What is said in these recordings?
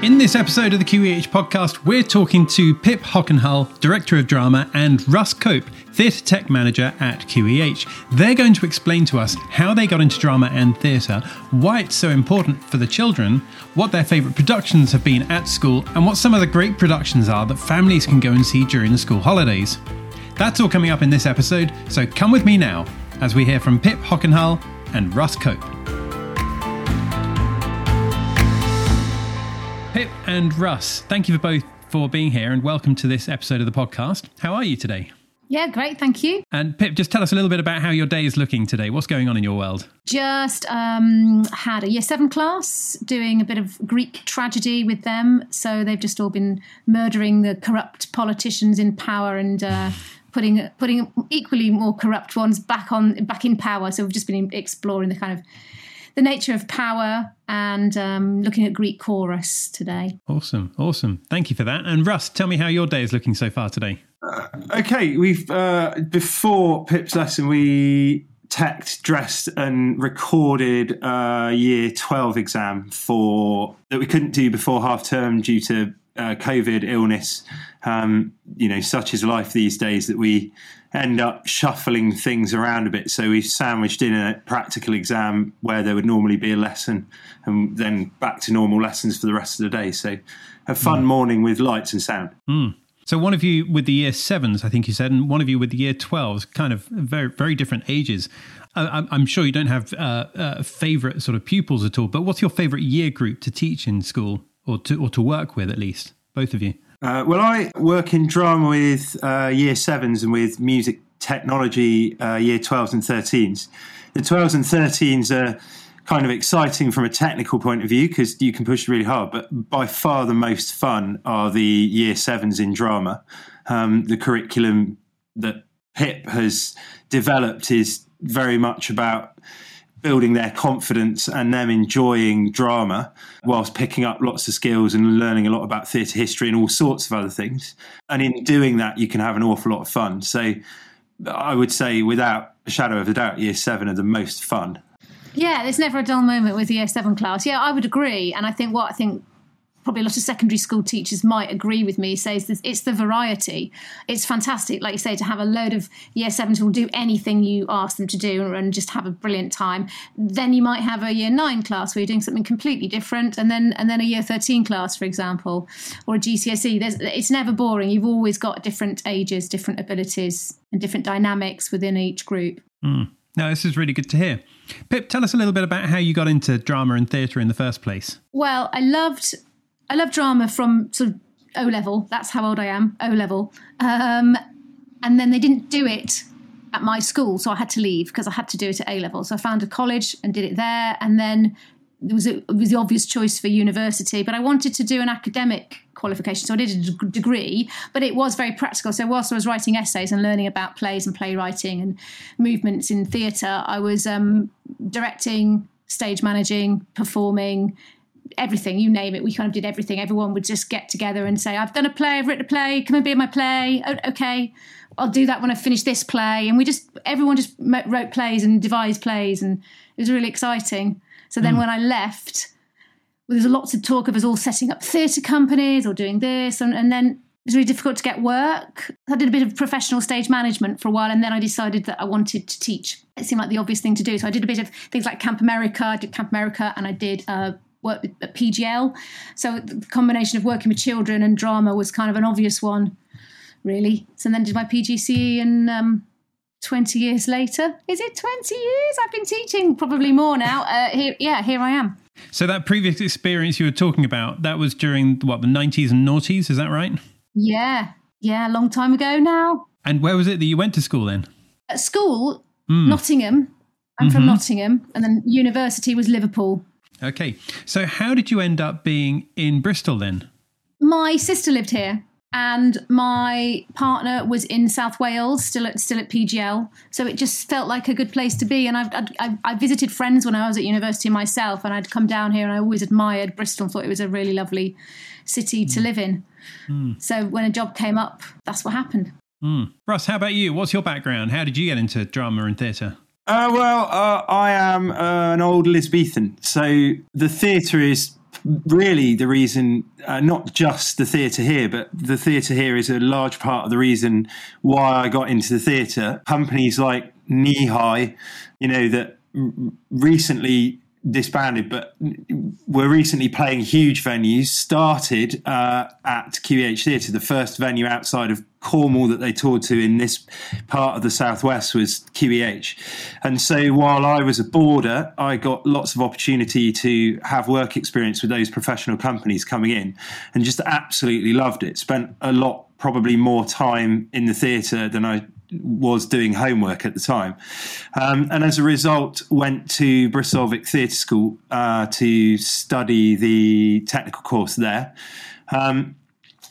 In this episode of the QEH podcast, we're talking to Pip Hockenhull, Director of Drama, and Russ Cope, Theatre Tech Manager at QEH. They're going to explain to us how they got into drama and theatre, why it's so important for the children, what their favourite productions have been at school, and what some of the great productions are that families can go and see during the school holidays. That's all coming up in this episode, so come with me now as we hear from Pip Hockenhull and Russ Cope. And Russ, thank you for both for being here and welcome to this episode of the podcast. How are you today? Yeah, great, thank you. And Pip, just tell us a little bit about how your day is looking today. What's going on in your world? Just um, had a year seven class doing a bit of Greek tragedy with them. So they've just all been murdering the corrupt politicians in power and uh, putting putting equally more corrupt ones back on back in power. So we've just been exploring the kind of the nature of power and um, looking at Greek chorus today. Awesome, awesome. Thank you for that. And Russ, tell me how your day is looking so far today. Uh, okay, we've uh, before Pip's lesson we teched, dressed, and recorded a year twelve exam for that we couldn't do before half term due to uh, COVID illness. Um, you know, such is life these days that we end up shuffling things around a bit. So we sandwiched in a practical exam where there would normally be a lesson, and then back to normal lessons for the rest of the day. So a fun mm. morning with lights and sound. Mm. So one of you with the year sevens, I think you said, and one of you with the year twelves, kind of very very different ages. Uh, I'm sure you don't have uh, uh, favorite sort of pupils at all, but what's your favorite year group to teach in school or to or to work with at least? Both of you. Uh, well, I work in drama with uh, year sevens and with music technology uh, year 12s and 13s. The 12s and 13s are kind of exciting from a technical point of view because you can push really hard, but by far the most fun are the year sevens in drama. Um, the curriculum that Pip has developed is very much about building their confidence and them enjoying drama whilst picking up lots of skills and learning a lot about theatre history and all sorts of other things. And in doing that, you can have an awful lot of fun. So I would say, without a shadow of a doubt, year seven are the most fun. Yeah, there's never a dull moment with the year seven class. Yeah, I would agree. And I think what I think probably a lot of secondary school teachers might agree with me says this, it's the variety. It's fantastic like you say to have a load of year sevens who will do anything you ask them to do and just have a brilliant time. Then you might have a year nine class where you're doing something completely different and then and then a year 13 class for example or a gcse There's, it's never boring. You've always got different ages different abilities and different dynamics within each group. Mm. no this is really good to hear. Pip, tell us a little bit about how you got into drama and theatre in the first place. Well, I loved I love drama from sort of O level. That's how old I am, O level. Um, and then they didn't do it at my school, so I had to leave because I had to do it at A level. So I found a college and did it there, and then it was, a, it was the obvious choice for university. But I wanted to do an academic qualification, so I did a degree, but it was very practical. So whilst I was writing essays and learning about plays and playwriting and movements in theatre, I was um, directing, stage managing, performing, everything, you name it. We kind of did everything. Everyone would just get together and say, I've done a play, I've written a play, come and be in my play. Oh, okay, I'll do that when I finish this play. And we just, everyone just wrote plays and devised plays, and it was really exciting. So then mm. when I left, well, there was lots of talk of us all setting up theatre companies or doing this, and, and then it was really difficult to get work. I did a bit of professional stage management for a while, and then I decided that I wanted to teach. It seemed like the obvious thing to do. So I did a bit of things like Camp America. I did Camp America, and I did uh, work at PGL. So the combination of working with children and drama was kind of an obvious one, really. So then did my PGCE and um, 20 years later, is it 20 years? I've been teaching probably more now. Uh, here, yeah, here I am. So that previous experience you were talking about, that was during what, the 90s and noughties, is that right? Yeah, yeah, a long time ago now. And where was it that you went to school then? At school, mm. Nottingham. I'm mm-hmm. from Nottingham, and then university was Liverpool. Okay. So, how did you end up being in Bristol then? My sister lived here, and my partner was in South Wales, still at still at PGL. So it just felt like a good place to be. And I've, I've, I visited friends when I was at university myself, and I'd come down here, and I always admired Bristol and thought it was a really lovely city to mm. live in. Mm. So when a job came up, that's what happened. Mm. Russ, how about you? What's your background? How did you get into drama and theatre? Uh, well, uh, I am uh, an old Elizabethan, so the theatre is really the reason, uh, not just the theatre here, but the theatre here is a large part of the reason why I got into the theatre. Companies like Kneehigh, you know, that recently disbanded, but were recently playing huge venues. Started uh, at QEH Theatre, the first venue outside of Cornwall that they toured to in this part of the southwest was QEH. And so while I was a boarder, I got lots of opportunity to have work experience with those professional companies coming in, and just absolutely loved it. Spent a lot, probably more time in the theatre than I was doing homework at the time, um, and as a result, went to Bristol Theatre School uh, to study the technical course there. Um,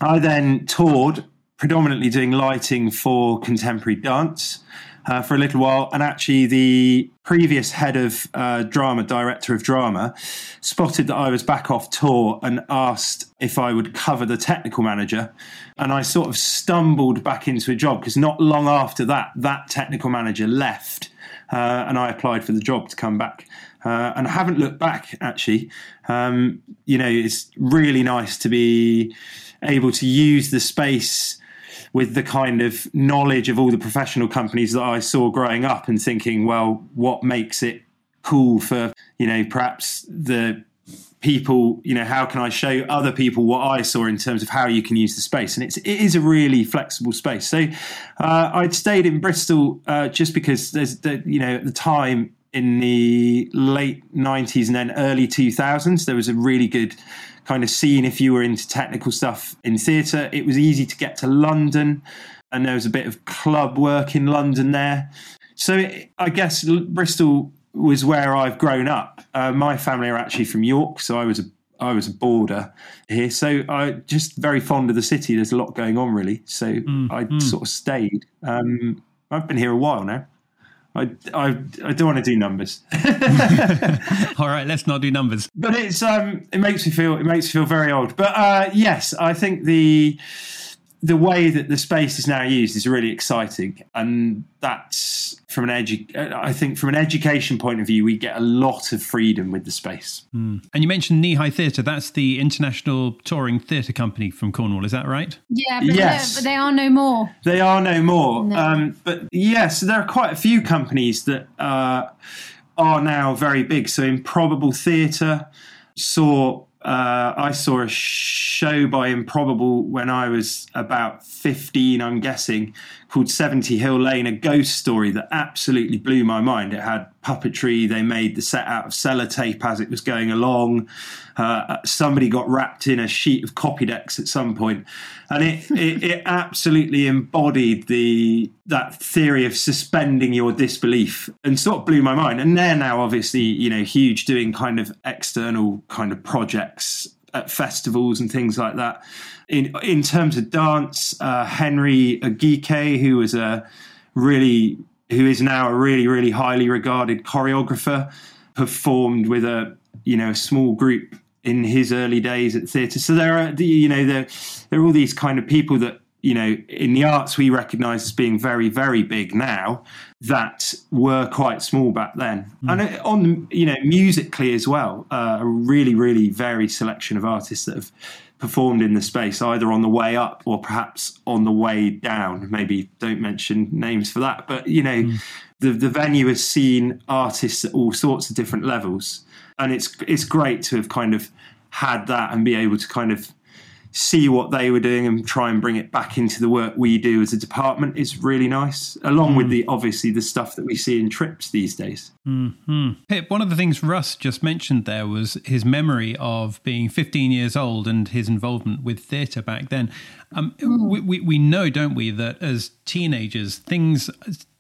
I then toured, predominantly doing lighting for contemporary dance. Uh, for a little while, and actually, the previous head of uh, drama, director of drama, spotted that I was back off tour and asked if I would cover the technical manager and I sort of stumbled back into a job because not long after that, that technical manager left, uh, and I applied for the job to come back. Uh, and I haven't looked back actually. Um, you know, it's really nice to be able to use the space with the kind of knowledge of all the professional companies that I saw growing up and thinking, well, what makes it cool for, you know, perhaps the people you know how can i show other people what i saw in terms of how you can use the space? And it's it is a really flexible space. So uh, i'd stayed in bristol uh, just because there's the, you know at the time in the late 90s and then early 2000s there was a really good kind of scene if you were into technical stuff in theatre it was easy to get to london and there was a bit of club work in london there so i guess bristol was where I've grown up. Uh, my family are actually from York, so I was a I was a boarder here, so I just very fond of the city. There's a lot going on, really. So mm, I mm. sort of stayed. Um, I've been here a while now. I, I, I don't want to do numbers. All right, let's not do numbers. But it's um, it makes me feel it makes me feel very old. But uh, yes, I think the the way that the space is now used is really exciting, and that's from an edu- I think from an education point of view, we get a lot of freedom with the space. Mm. And you mentioned Kneehigh Theatre. That's the international touring theatre company from Cornwall. Is that right? Yeah, but, yes. but they are no more. They are no more. No. Um, but yes, there are quite a few companies that uh, are now very big. So Improbable Theatre saw uh, I saw a show by Improbable when I was about 15, I'm guessing, called 70 Hill Lane, a ghost story that absolutely blew my mind. It had puppetry, they made the set out of sellotape as it was going along. Uh, somebody got wrapped in a sheet of copydex at some point, and it, it, it absolutely embodied the that theory of suspending your disbelief, and sort of blew my mind. And they're now obviously you know huge, doing kind of external kind of projects at festivals and things like that. In in terms of dance, uh, Henri Oguike, who was a really who is now a really really highly regarded choreographer, performed with a you know a small group in his early days at theatre. So there are, you know, there, there are all these kind of people that, you know, in the arts we recognise as being very, very big now that were quite small back then. Mm. And on, you know, musically as well, uh, a really, really varied selection of artists that have performed in the space, either on the way up or perhaps on the way down. Maybe don't mention names for that, but, you know, mm. the, the venue has seen artists at all sorts of different levels and it's it's great to have kind of had that and be able to kind of see what they were doing and try and bring it back into the work we do as a department is really nice along mm. with the obviously the stuff that we see in trips these days mm-hmm. pip one of the things russ just mentioned there was his memory of being 15 years old and his involvement with theatre back then um, mm. we, we, we know don't we that as teenagers things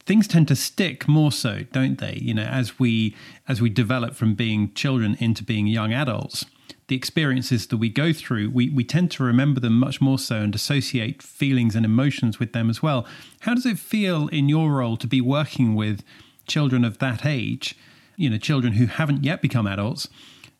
things tend to stick more so, don't they? You know, as we as we develop from being children into being young adults, the experiences that we go through, we, we tend to remember them much more so and associate feelings and emotions with them as well. How does it feel in your role to be working with children of that age, you know, children who haven't yet become adults,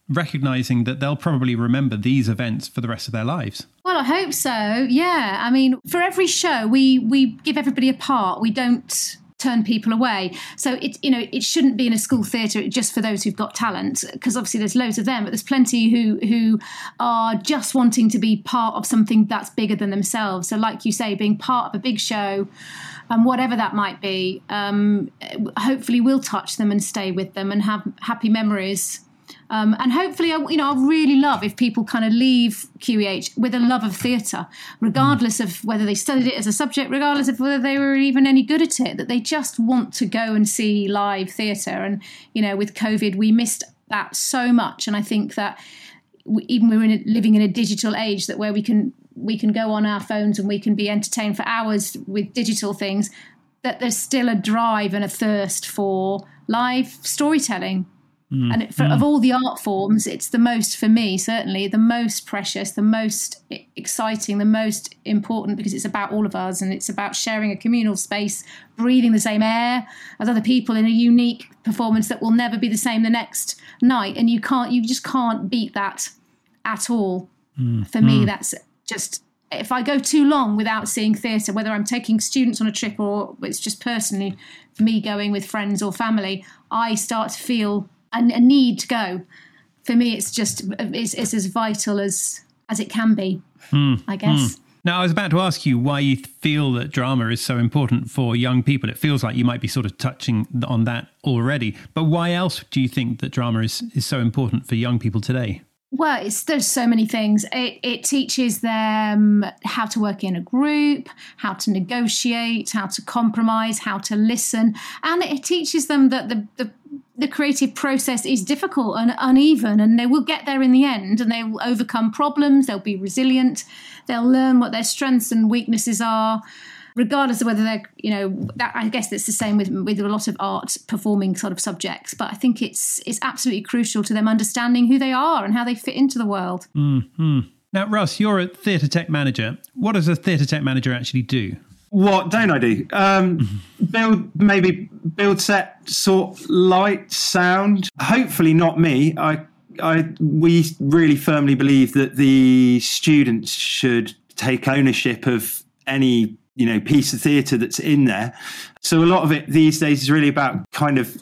recognizing that they'll probably remember these events for the rest of their lives? Well, I hope so. Yeah. I mean, for every show, we we give everybody a part. We don't turn people away. So it you know it shouldn't be in a school theatre just for those who've got talent because obviously there's loads of them, but there's plenty who who are just wanting to be part of something that's bigger than themselves. So like you say, being part of a big show. And um, whatever that might be, um, hopefully will touch them and stay with them and have happy memories um, and hopefully, I, you know, I really love if people kind of leave QEH with a love of theatre, regardless of whether they studied it as a subject, regardless of whether they were even any good at it, that they just want to go and see live theatre. And, you know, with COVID, we missed that so much. And I think that even we're in a, living in a digital age that where we can we can go on our phones and we can be entertained for hours with digital things that there's still a drive and a thirst for live storytelling Mm, and for, mm. of all the art forms, it's the most, for me, certainly, the most precious, the most exciting, the most important because it's about all of us and it's about sharing a communal space, breathing the same air as other people in a unique performance that will never be the same the next night. And you can't, you just can't beat that at all. Mm, for me, mm. that's just if I go too long without seeing theatre, whether I'm taking students on a trip or it's just personally for me going with friends or family, I start to feel a, a need to go. For me, it's just it's, it's as vital as as it can be. Mm. I guess. Mm. Now, I was about to ask you why you feel that drama is so important for young people. It feels like you might be sort of touching on that already. But why else do you think that drama is, is so important for young people today? Well, it's, there's so many things. It, it teaches them how to work in a group, how to negotiate, how to compromise, how to listen, and it teaches them that the, the the creative process is difficult and uneven, and they will get there in the end, and they will overcome problems. They'll be resilient. They'll learn what their strengths and weaknesses are regardless of whether they're you know that i guess it's the same with with a lot of art performing sort of subjects but i think it's it's absolutely crucial to them understanding who they are and how they fit into the world mm-hmm. now russ you're a theatre tech manager what does a theatre tech manager actually do what don't I do? Um, build maybe build set, sort light, sound. Hopefully not me. I I we really firmly believe that the students should take ownership of any you know piece of theatre that's in there. So a lot of it these days is really about kind of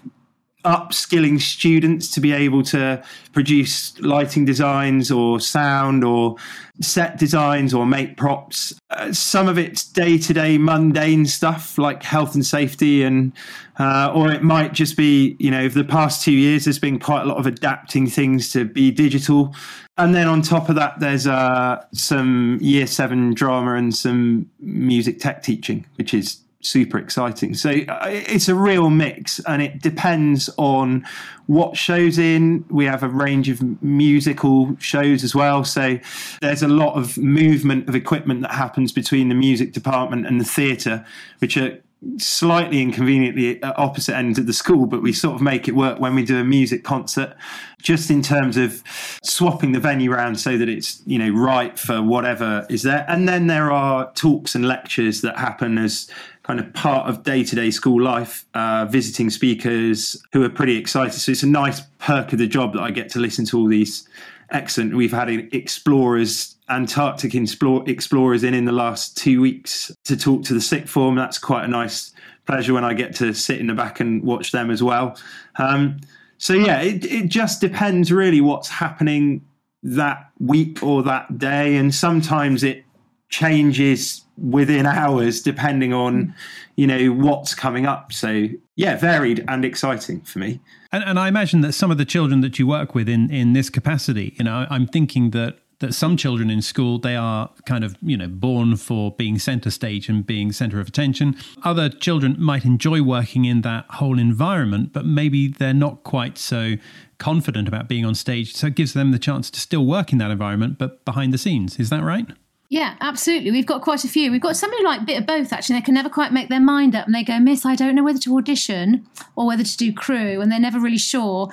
upskilling students to be able to produce lighting designs or sound or set designs or make props. Uh, some of it's day to day mundane stuff like health and safety, and uh, or it might just be you know over the past two years there's been quite a lot of adapting things to be digital. And then on top of that, there's uh, some year seven drama and some music tech teaching, which is super exciting. So uh, it's a real mix, and it depends on what shows in. We have a range of musical shows as well. So there's a lot of movement of equipment that happens between the music department and the theatre, which are slightly inconveniently at opposite ends of the school, but we sort of make it work when we do a music concert, just in terms of swapping the venue around so that it's you know right for whatever is there. And then there are talks and lectures that happen as kind of part of day to day school life, uh, visiting speakers who are pretty excited. So it's a nice perk of the job that I get to listen to all these excellent. We've had explorers, Antarctic explorers in in the last two weeks to talk to the sixth form. That's quite a nice pleasure when I get to sit in the back and watch them as well. Um, so yeah, it, it just depends really what's happening that week or that day, and sometimes it changes within hours depending on you know what's coming up. So yeah varied and exciting for me. And, and i imagine that some of the children that you work with in in this capacity you know i'm thinking that that some children in school they are kind of you know born for being center stage and being center of attention. Other children might enjoy working in that whole environment but maybe they're not quite so confident about being on stage. So it gives them the chance to still work in that environment but behind the scenes. Is that right yeah, absolutely. We've got quite a few. We've got somebody like a bit of both actually. They can never quite make their mind up, and they go, "Miss, I don't know whether to audition or whether to do crew," and they're never really sure.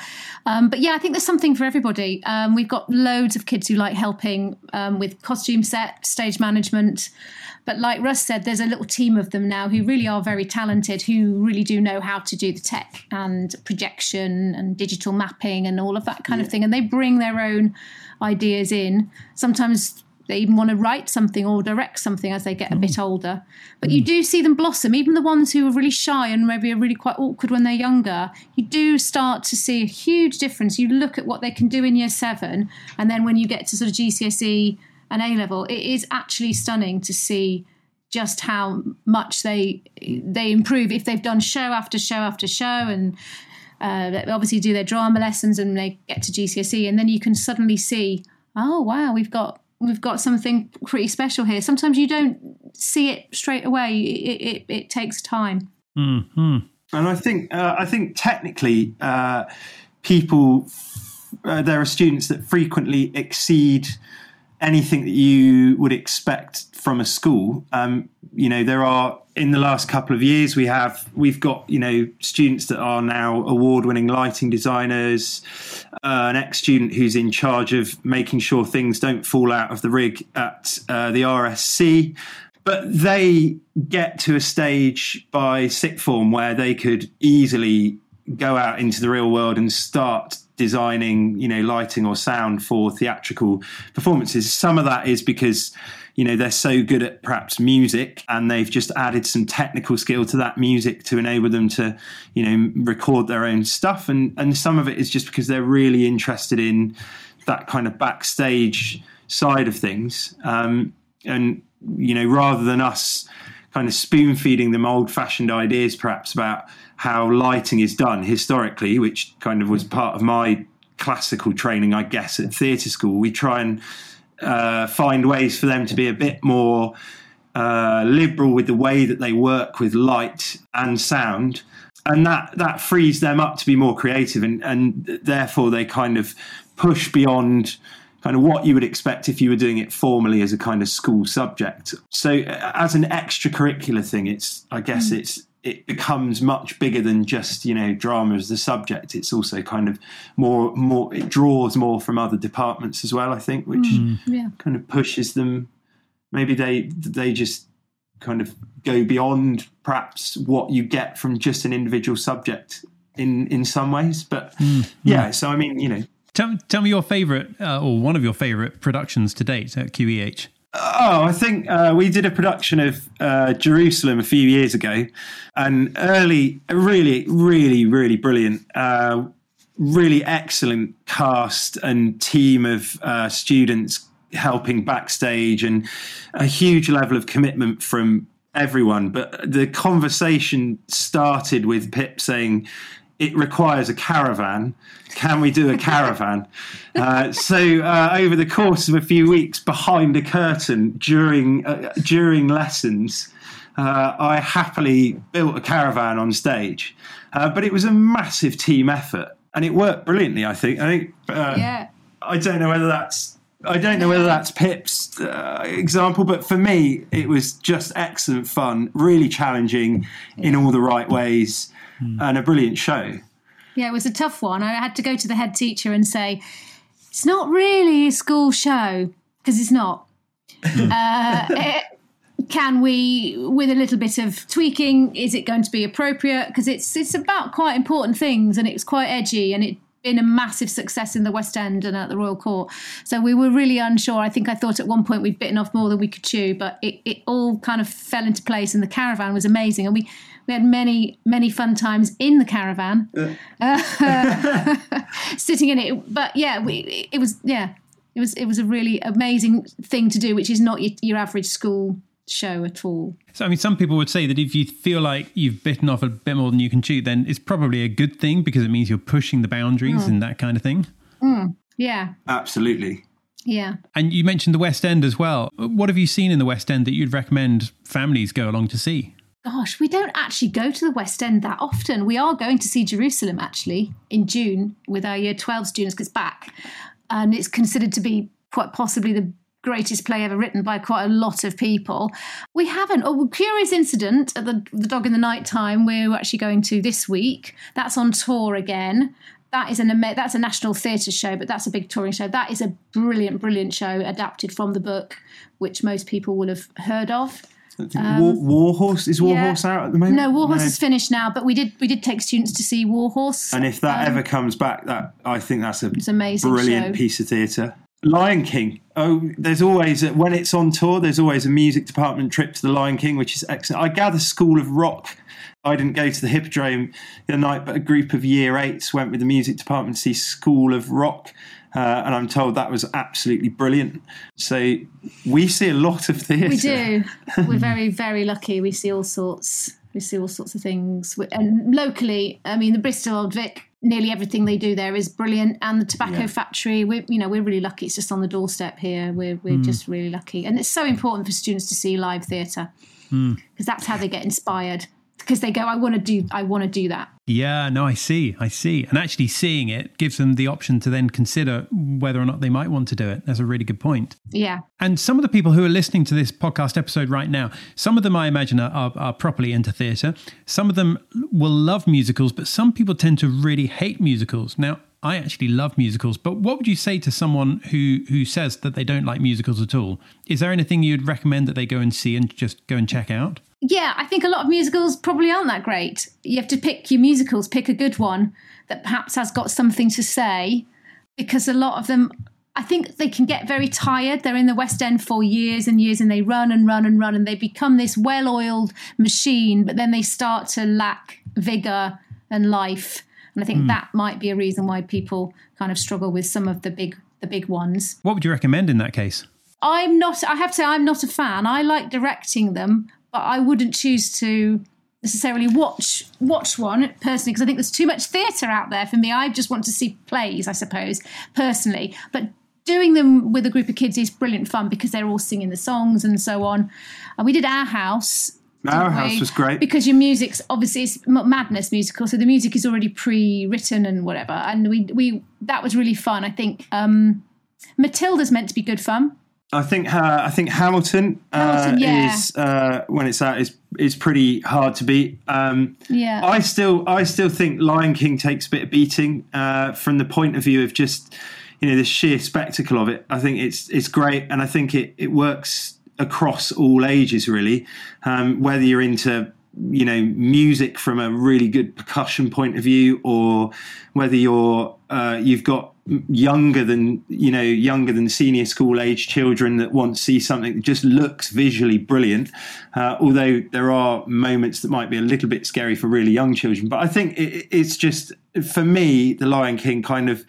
Um, but yeah, I think there's something for everybody. Um, we've got loads of kids who like helping um, with costume set, stage management. But like Russ said, there's a little team of them now who really are very talented, who really do know how to do the tech and projection and digital mapping and all of that kind yeah. of thing. And they bring their own ideas in. Sometimes they even want to write something or direct something as they get a bit older. But you do see them blossom, even the ones who are really shy and maybe are really quite awkward when they're younger. You do start to see a huge difference. You look at what they can do in year seven, and then when you get to sort of GCSE and A level, it is actually stunning to see just how much they they improve if they've done show after show after show and uh, they obviously do their drama lessons and they get to GCSE and then you can suddenly see oh wow we've got we've got something pretty special here. Sometimes you don't see it straight away. It, it, it takes time. Hmm And I think uh, I think technically, uh, people uh, there are students that frequently exceed anything that you would expect from a school. Um, you know, there are in the last couple of years we have we've got you know students that are now award-winning lighting designers, uh, an ex-student who's in charge of making sure things don't fall out of the rig at uh, the RSC but they get to a stage by sixth form where they could easily go out into the real world and start designing you know lighting or sound for theatrical performances. Some of that is because you know they're so good at perhaps music and they've just added some technical skill to that music to enable them to you know record their own stuff. And and some of it is just because they're really interested in that kind of backstage side of things. Um, and you know, rather than us kind of spoon feeding them old fashioned ideas, perhaps about how lighting is done historically, which kind of was part of my classical training, I guess, at theatre school, we try and uh, find ways for them to be a bit more uh, liberal with the way that they work with light and sound. And that, that frees them up to be more creative, and, and therefore they kind of push beyond kind of what you would expect if you were doing it formally as a kind of school subject. So uh, as an extracurricular thing, it's I guess Mm. it's it becomes much bigger than just you know drama as the subject. It's also kind of more more it draws more from other departments as well. I think, which yeah kind of pushes them. Maybe they they just kind of go beyond perhaps what you get from just an individual subject in in some ways. But yeah, so I mean, you know, Tell, tell me your favorite uh, or one of your favorite productions to date at QEH. Oh, I think uh, we did a production of uh, Jerusalem a few years ago, and early, really, really, really brilliant, uh, really excellent cast and team of uh, students helping backstage, and a huge level of commitment from everyone. But the conversation started with Pip saying, it requires a caravan. Can we do a caravan? uh, so uh, over the course of a few weeks, behind a curtain during uh, during lessons, uh, I happily built a caravan on stage. Uh, but it was a massive team effort, and it worked brilliantly. I think. I think. Uh, yeah I don't know whether that's. I don't know whether that's Pip's uh, example, but for me, it was just excellent fun, really challenging in all the right ways, and a brilliant show. Yeah, it was a tough one. I had to go to the head teacher and say, it's not really a school show, because it's not. uh, eh, can we, with a little bit of tweaking, is it going to be appropriate? Because it's it's about quite important things, and it's quite edgy, and it been a massive success in the West End and at the Royal Court. So we were really unsure. I think I thought at one point we'd bitten off more than we could chew, but it, it all kind of fell into place and the caravan was amazing. And we, we had many, many fun times in the caravan, uh, uh sitting in it. But yeah, we, it was, yeah, it was, it was a really amazing thing to do, which is not your, your average school show at all. So, I mean, some people would say that if you feel like you've bitten off a bit more than you can chew, then it's probably a good thing because it means you're pushing the boundaries hmm. and that kind of thing. Hmm. Yeah. Absolutely. Yeah. And you mentioned the West End as well. What have you seen in the West End that you'd recommend families go along to see? Gosh, we don't actually go to the West End that often. We are going to see Jerusalem actually in June with our year 12 students because back. And it's considered to be quite possibly the greatest play ever written by quite a lot of people. We haven't. Oh, curious incident at the, the Dog in the Night Time. We're actually going to this week. That's on tour again. That is an that's a national theatre show, but that's a big touring show. That is a brilliant, brilliant show adapted from the book, which most people will have heard of. Think War, um, Warhorse is Warhorse out at the moment. No, Warhorse is finished now, but we did we did take students to see Warhorse. And if that um, ever comes back, that I think that's a it's amazing brilliant show. piece of theatre. Lion King. Oh, there's always a, when it's on tour. There's always a music department trip to the Lion King, which is excellent. I gather School of Rock. I didn't go to the Hippodrome the night, but a group of year eights went with the music department to see School of Rock. Uh, and I'm told that was absolutely brilliant. So we see a lot of theatre. We do. We're very, very lucky. We see all sorts. We see all sorts of things. And locally, I mean, the Bristol Old Vic nearly everything they do there is brilliant. And the tobacco yeah. factory, we you know we're really lucky. It's just on the doorstep here. We're we're mm. just really lucky, and it's so important for students to see live theatre because mm. that's how they get inspired because they go, I want to do, I want to do that. Yeah, no, I see, I see, and actually seeing it gives them the option to then consider whether or not they might want to do it. That's a really good point. Yeah. And some of the people who are listening to this podcast episode right now, some of them I imagine are, are, properly into theatre. Some of them will love musicals, but some people tend to really hate musicals. Now, I actually love musicals, but what would you say to someone who who says that they don't like musicals at all? Is there anything you'd recommend that they go and see and just go and check out? yeah, I think a lot of musicals probably aren't that great. You have to pick your musicals, pick a good one that perhaps has got something to say, because a lot of them, I think they can get very tired. They're in the West End for years and years and they run and run and run and they become this well oiled machine, but then they start to lack vigor and life. And I think mm. that might be a reason why people kind of struggle with some of the big the big ones. What would you recommend in that case? I'm not I have to say I'm not a fan. I like directing them, but I wouldn't choose to necessarily watch watch one personally because I think there's too much theatre out there for me. I just want to see plays, I suppose, personally. But doing them with a group of kids is brilliant fun because they're all singing the songs and so on. And we did our house. Our house was great because your music's obviously it's madness musical, so the music is already pre-written and whatever. And we we that was really fun. I think um, Matilda's meant to be good fun. I think uh, I think Hamilton, uh, yeah. is uh, when it's out is is pretty hard to beat. Um, yeah, I still I still think Lion King takes a bit of beating uh, from the point of view of just you know the sheer spectacle of it. I think it's it's great, and I think it it works across all ages really. Um, whether you're into you know music from a really good percussion point of view, or whether you're uh, you've got younger than you know younger than senior school age children that want to see something that just looks visually brilliant uh, although there are moments that might be a little bit scary for really young children but i think it, it's just for me the lion king kind of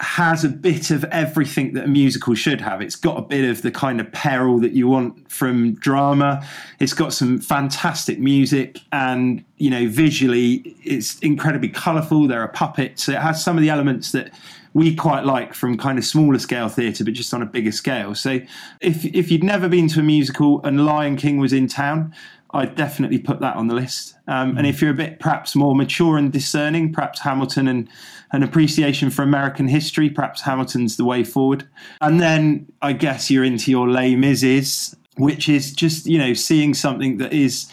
has a bit of everything that a musical should have. It's got a bit of the kind of peril that you want from drama. It's got some fantastic music and you know visually it's incredibly colorful there are puppets. It has some of the elements that we quite like from kind of smaller scale theatre, but just on a bigger scale. So if if you'd never been to a musical and Lion King was in town, I'd definitely put that on the list. Um, And if you're a bit perhaps more mature and discerning, perhaps Hamilton and an appreciation for American history, perhaps Hamilton's the way forward. And then I guess you're into your Les Mis, which is just you know seeing something that is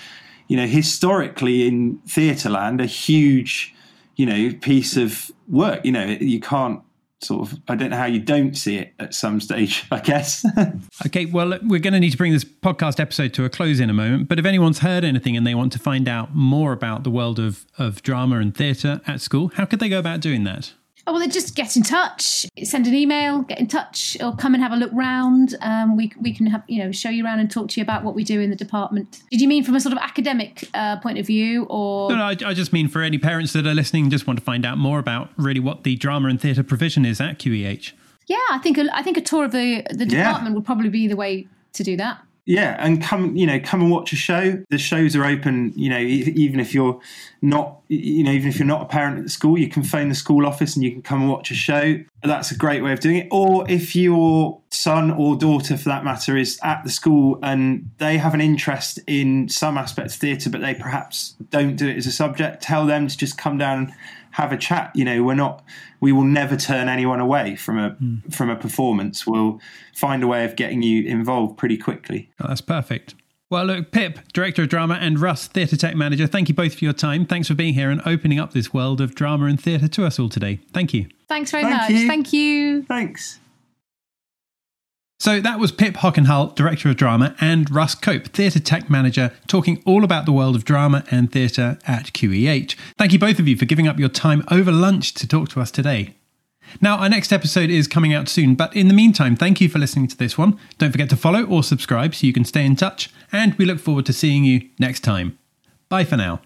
you know historically in theatre land a huge you know piece of work. You know you can't sort of I don't know how you don't see it at some stage, I guess. okay, well we're going to need to bring this podcast episode to a close in a moment, but if anyone's heard anything and they want to find out more about the world of of drama and theatre at school, how could they go about doing that? Oh, well, then just get in touch, send an email, get in touch, or come and have a look round. Um, we we can have you know show you around and talk to you about what we do in the department. Did you mean from a sort of academic uh, point of view, or no? no I, I, just mean for any parents that are listening, just want to find out more about really what the drama and theatre provision is at QEH. Yeah, I think a, I think a tour of the the department yeah. would probably be the way to do that yeah and come you know come and watch a show. The shows are open you know even if you're not you know even if you're not a parent at the school you can phone the school office and you can come and watch a show. That's a great way of doing it. Or if your son or daughter for that matter is at the school and they have an interest in some aspects of theatre but they perhaps don't do it as a subject tell them to just come down have a chat. You know, we're not, we will never turn anyone away from a mm. from a performance. We'll find a way of getting you involved pretty quickly. Oh, that's perfect. Well, look, Pip, Director of Drama, and Russ, Theatre Tech Manager, thank you both for your time. Thanks for being here and opening up this world of drama and theatre to us all today. Thank you. Thanks very Thank much. You. Thank you. Thanks. So that was Pip Hockenhull, Director of Drama, and Russ Cope, Theatre Tech Manager, talking all about the world of drama and theatre at QEH. Thank you both of you for giving up your time over lunch to talk to us today. Now, our next episode is coming out soon, but in the meantime, thank you for listening to this one. Don't forget to follow or subscribe so you can stay in touch, and we look forward to seeing you next time. Bye for now.